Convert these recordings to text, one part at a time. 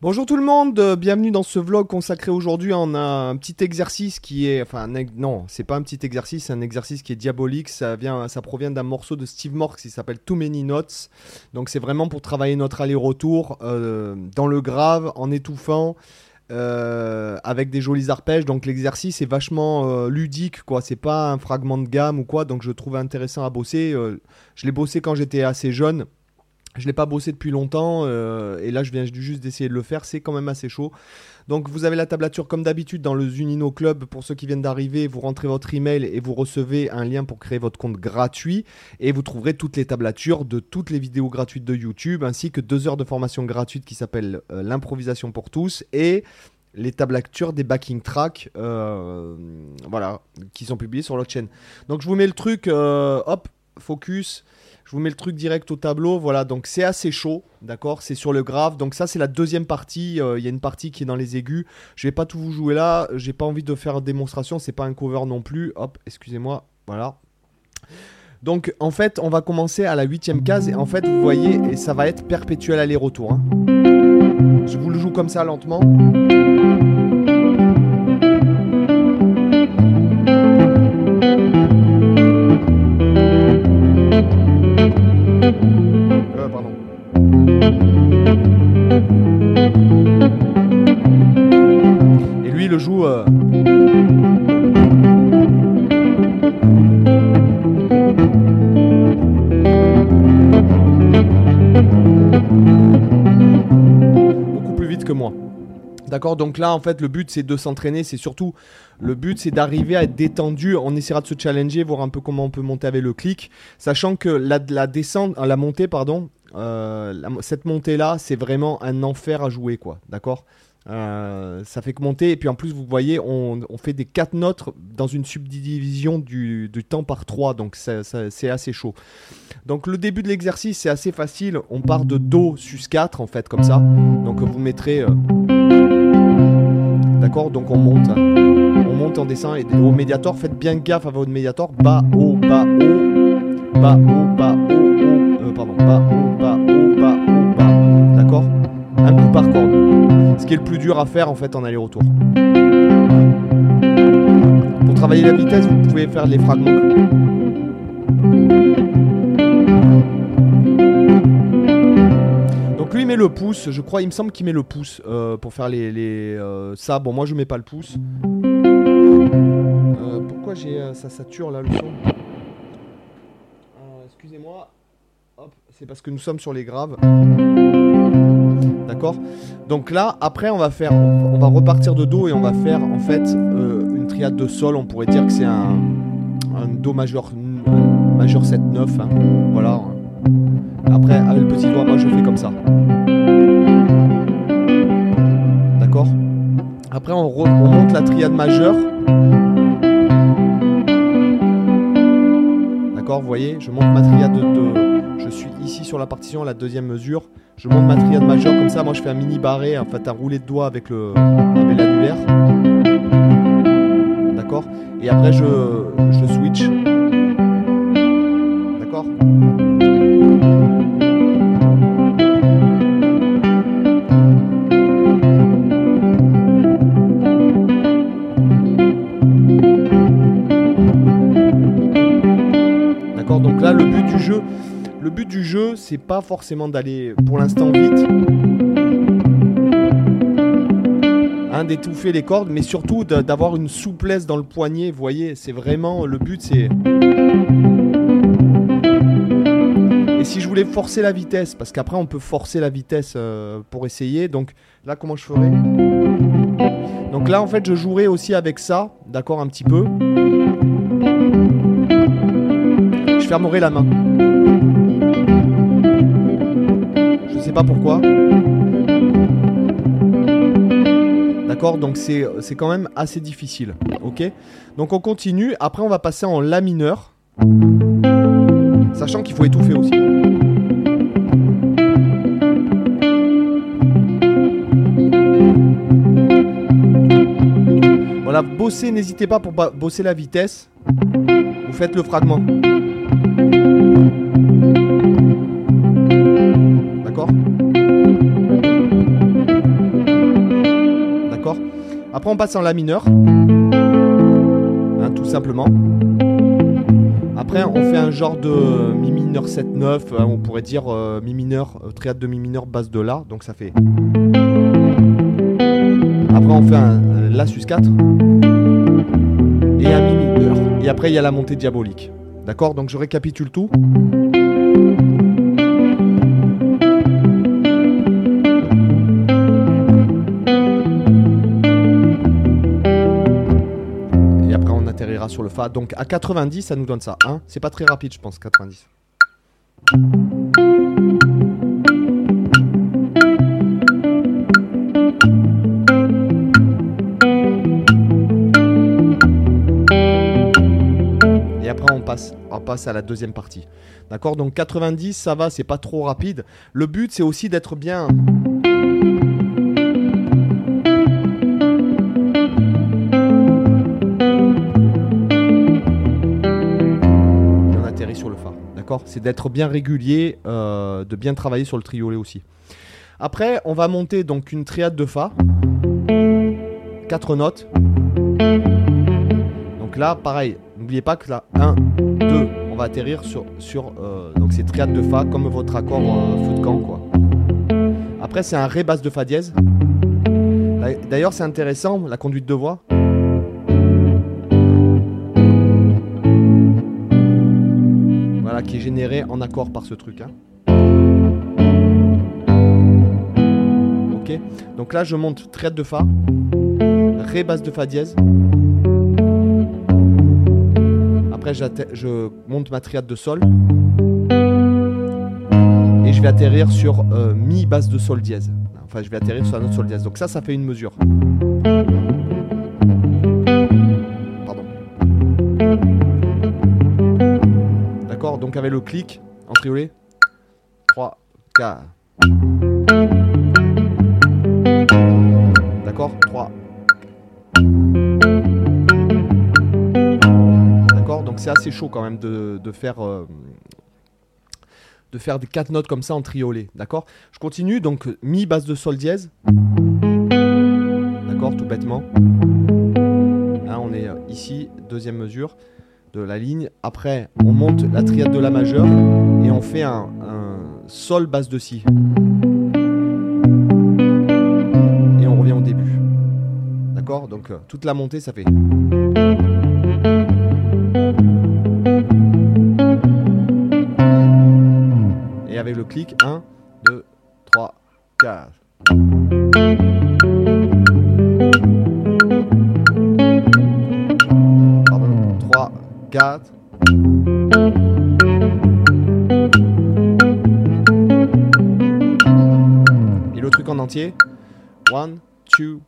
Bonjour tout le monde, euh, bienvenue dans ce vlog consacré aujourd'hui en un petit exercice qui est, enfin non, c'est pas un petit exercice, c'est un exercice qui est diabolique. Ça vient, ça provient d'un morceau de Steve Morse qui s'appelle Too Many Notes. Donc c'est vraiment pour travailler notre aller-retour euh, dans le grave, en étouffant. Euh, avec des jolis arpèges. Donc l'exercice est vachement ludique, quoi. C'est pas un fragment de gamme ou quoi. Donc je trouve intéressant à bosser. je l'ai bossé quand j'étais assez jeune. Je l'ai pas bossé depuis longtemps euh, et là je viens juste d'essayer de le faire, c'est quand même assez chaud. Donc vous avez la tablature comme d'habitude dans le Zunino Club pour ceux qui viennent d'arriver, vous rentrez votre email et vous recevez un lien pour créer votre compte gratuit et vous trouverez toutes les tablatures de toutes les vidéos gratuites de YouTube ainsi que deux heures de formation gratuite qui s'appelle euh, l'improvisation pour tous et les tablatures des backing tracks euh, voilà, qui sont publiées sur l'autre chaîne. Donc je vous mets le truc, hop, focus. Je vous mets le truc direct au tableau. Voilà, donc c'est assez chaud, d'accord C'est sur le grave. Donc ça, c'est la deuxième partie. Euh, il y a une partie qui est dans les aigus. Je vais pas tout vous jouer là. J'ai pas envie de faire démonstration. C'est pas un cover non plus. Hop, excusez-moi. Voilà. Donc en fait, on va commencer à la huitième case. Et en fait, vous voyez, et ça va être perpétuel aller-retour. Hein. Je vous le joue comme ça lentement. D'accord Donc là, en fait, le but, c'est de s'entraîner. C'est surtout, le but, c'est d'arriver à être détendu. On essaiera de se challenger, voir un peu comment on peut monter avec le clic. Sachant que la, la descente, la montée, pardon, euh, cette montée-là, c'est vraiment un enfer à jouer, quoi. D'accord? Euh, ça fait que monter, et puis en plus, vous voyez, on, fait des 4 notes dans une subdivision du, temps par 3, donc c'est assez chaud. Donc le début de l'exercice, c'est assez facile. On part de Do sus 4, en fait, comme ça. Donc vous mettrez. Euh, D'accord? Donc on monte. On monte, en dessin. Et au médiator, faites bien gaffe à votre médiator. Bas, haut, bas, haut. Bas, haut, bas, haut, haut. Euh, pardon. Bas, haut, bas, haut, bas, haut, bas. D'accord? Un coup par corde. Ce qui est le plus dur à faire en fait en aller-retour. Pour travailler la vitesse, vous pouvez faire les fragments. lui met le pouce, je crois, il me semble qu'il met le pouce euh, pour faire les, euh, ça. Bon, moi je mets pas le pouce. Euh, pourquoi j'ai ça sature là le son? Excusez-moi. Hop, c'est parce que nous sommes sur les graves. D'accord? Donc là, après, on va faire, on va repartir de Do et on va faire en fait une triade de sol. On pourrait dire que c'est un, Do majeur, majeur 7-9. Hein. Voilà. Après, avec le petit doigt, moi je fais comme ça. D'accord? Après, on, monte la triade majeure. D'accord? Vous voyez Je monte ma triade de, ici sur la partition, la deuxième mesure. Je monte ma triade majeure comme ça. Moi, je fais un mini barré, en fait, un roulé de doigt avec le l'annulaire. D'accord? Et après, je, je switch. D'accord? Le but du jeu, c'est pas forcément d'aller pour l'instant vite, hein, d'étouffer les cordes, mais surtout d'avoir une souplesse dans le poignet. Vous voyez, c'est vraiment le but, c'est. Et si je voulais forcer la vitesse, parce qu'après on peut forcer la vitesse euh, pour essayer, donc là comment je ferais? Donc là en fait je jouerais aussi avec ça, d'accord un petit peu je fermerai la main. Pourquoi. D'accord Donc c'est quand même assez difficile. Ok Donc on continue. Après on va passer en La mineur. Sachant qu'il faut étouffer aussi. Voilà, bossez, n'hésitez pas pour bosser la vitesse. Vous faites le fragment. D'accord Après, on passe en La mineur. Hein, tout simplement. Après, on fait un genre de Mi mineur 7-9. hein, on pourrait dire euh, Mi mineur, euh, triade de Mi mineur, base de La. Donc ça fait. Après, on fait un, un La sus 4. Et un Mi mineur. Et après, il y a la montée diabolique. D'accord Donc je récapitule tout. Sur le Fa. Donc à 90, ça nous donne ça. Hein C'est pas très rapide, je pense, 90. Et après, on passe, on passe à la deuxième partie. D'accord? Donc 90, ça va, c'est pas trop rapide. Le but, c'est aussi d'être bien. C'est d'être bien régulier, euh, de bien travailler sur le triolet aussi. Après, on va monter donc une triade de Fa. Quatre notes. Donc là, pareil, n'oubliez pas que là, 1, 2, on va atterrir sur, sur euh, donc c'est triade de Fa, comme votre accord euh, feu de camp. Après, c'est un Ré basse de Fa dièse. D'ailleurs, c'est intéressant, la conduite de voix. Qui est généré en accord par ce truc. hein. Ok Donc là, je monte triade de Fa, Ré basse de Fa dièse. Après, je monte ma triade de Sol. Et je vais atterrir sur euh, Mi basse de Sol dièse. Enfin, je vais atterrir sur la note Sol dièse. Donc ça, ça fait une mesure. Avec le clic en triolet. 3, 4. D'accord? 3. D'accord? Donc c'est assez chaud quand même de, faire... euh, de faire des quatre notes comme ça en triolet, d'accord? Je continue, donc mi basse de sol dièse, d'accord, tout bêtement. Là, on est euh, ici, deuxième mesure de la ligne. Après, on monte la triade de la majeure et on fait un, sol basse de si. Et on revient au début, d'accord? Donc euh, toute la montée, ça fait. Et avec le clic, 1, 1, 2,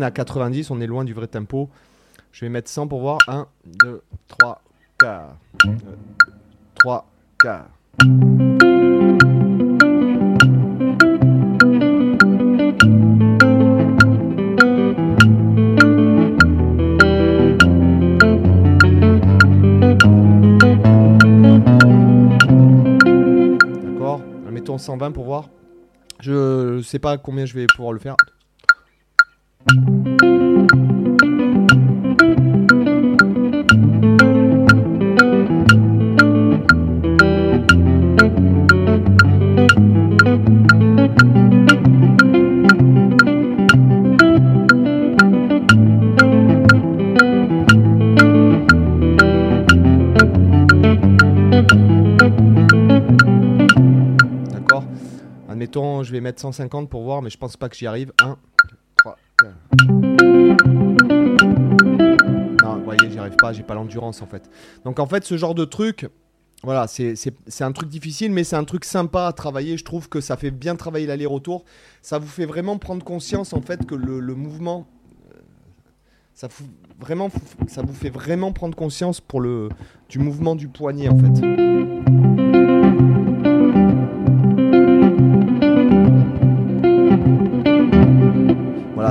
on est à 90, on est loin du vrai tempo. Je vais mettre 100 pour voir. 1, 2, 3, 4. 3, 4. D'accord Mettons 120 pour voir. Je sais pas combien je vais pouvoir le faire. Je vais mettre 150 pour voir, mais je pense pas que j'y arrive. 1, 3, 4. Non, vous voyez, j'y arrive pas, j'ai pas l'endurance en fait. Donc en fait, ce genre de truc, voilà, c'est un truc difficile, mais c'est un truc sympa à travailler. Je trouve que ça fait bien travailler l'aller-retour. Ça vous fait vraiment prendre conscience en fait que le, mouvement, euh, ça, fout vraiment, ça vous fait vraiment prendre conscience pour le, du mouvement du poignet en fait.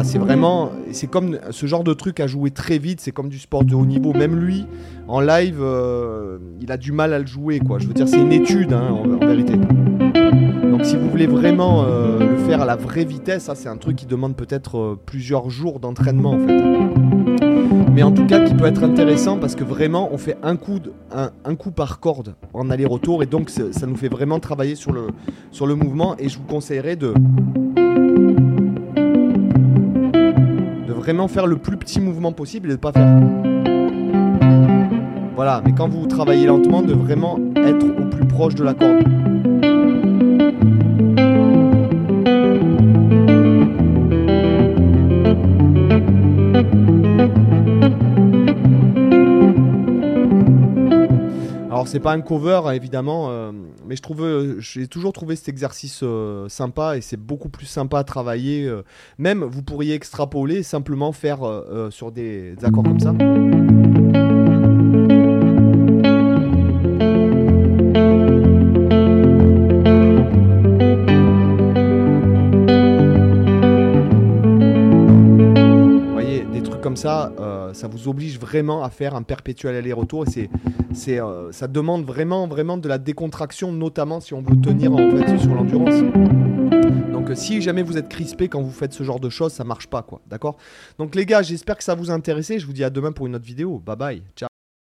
C'est vraiment, c'est comme ce genre de truc à jouer très vite, c'est comme du sport de haut niveau. Même lui, en live, euh, il a du mal à le jouer. Je veux dire, c'est une étude, hein, en, vérité. Donc, si vous voulez vraiment euh, le faire à la vraie vitesse, c'est un truc qui demande peut-être euh, plusieurs jours d'entraînement. Mais en tout cas, qui peut être intéressant parce que vraiment, on fait un coup, par corde en aller-retour, et donc ça nous fait vraiment travailler sur le, sur le mouvement. Et je vous conseillerais de vraiment faire le plus petit mouvement possible et de pas faire. Voilà, mais quand vous travaillez lentement, de vraiment être au plus proche de la corde. Alors c'est pas un cover évidemment, euh, mais euh, j'ai toujours trouvé cet exercice euh, sympa et c'est beaucoup plus sympa à travailler. euh. même vous pourriez extrapoler, simplement faire sur des accords comme ça. Comme ça, euh, ça vous oblige vraiment à faire un perpétuel aller-retour et c'est, c'est, euh, ça demande vraiment, vraiment de la décontraction, notamment si on veut tenir en fait sur l'endurance. Donc euh, si jamais vous êtes crispé quand vous faites ce genre de choses, ça marche pas quoi, d'accord? Donc les gars, j'espère que ça vous a intéressé. Je vous dis à demain pour une autre vidéo. Bye bye, ciao.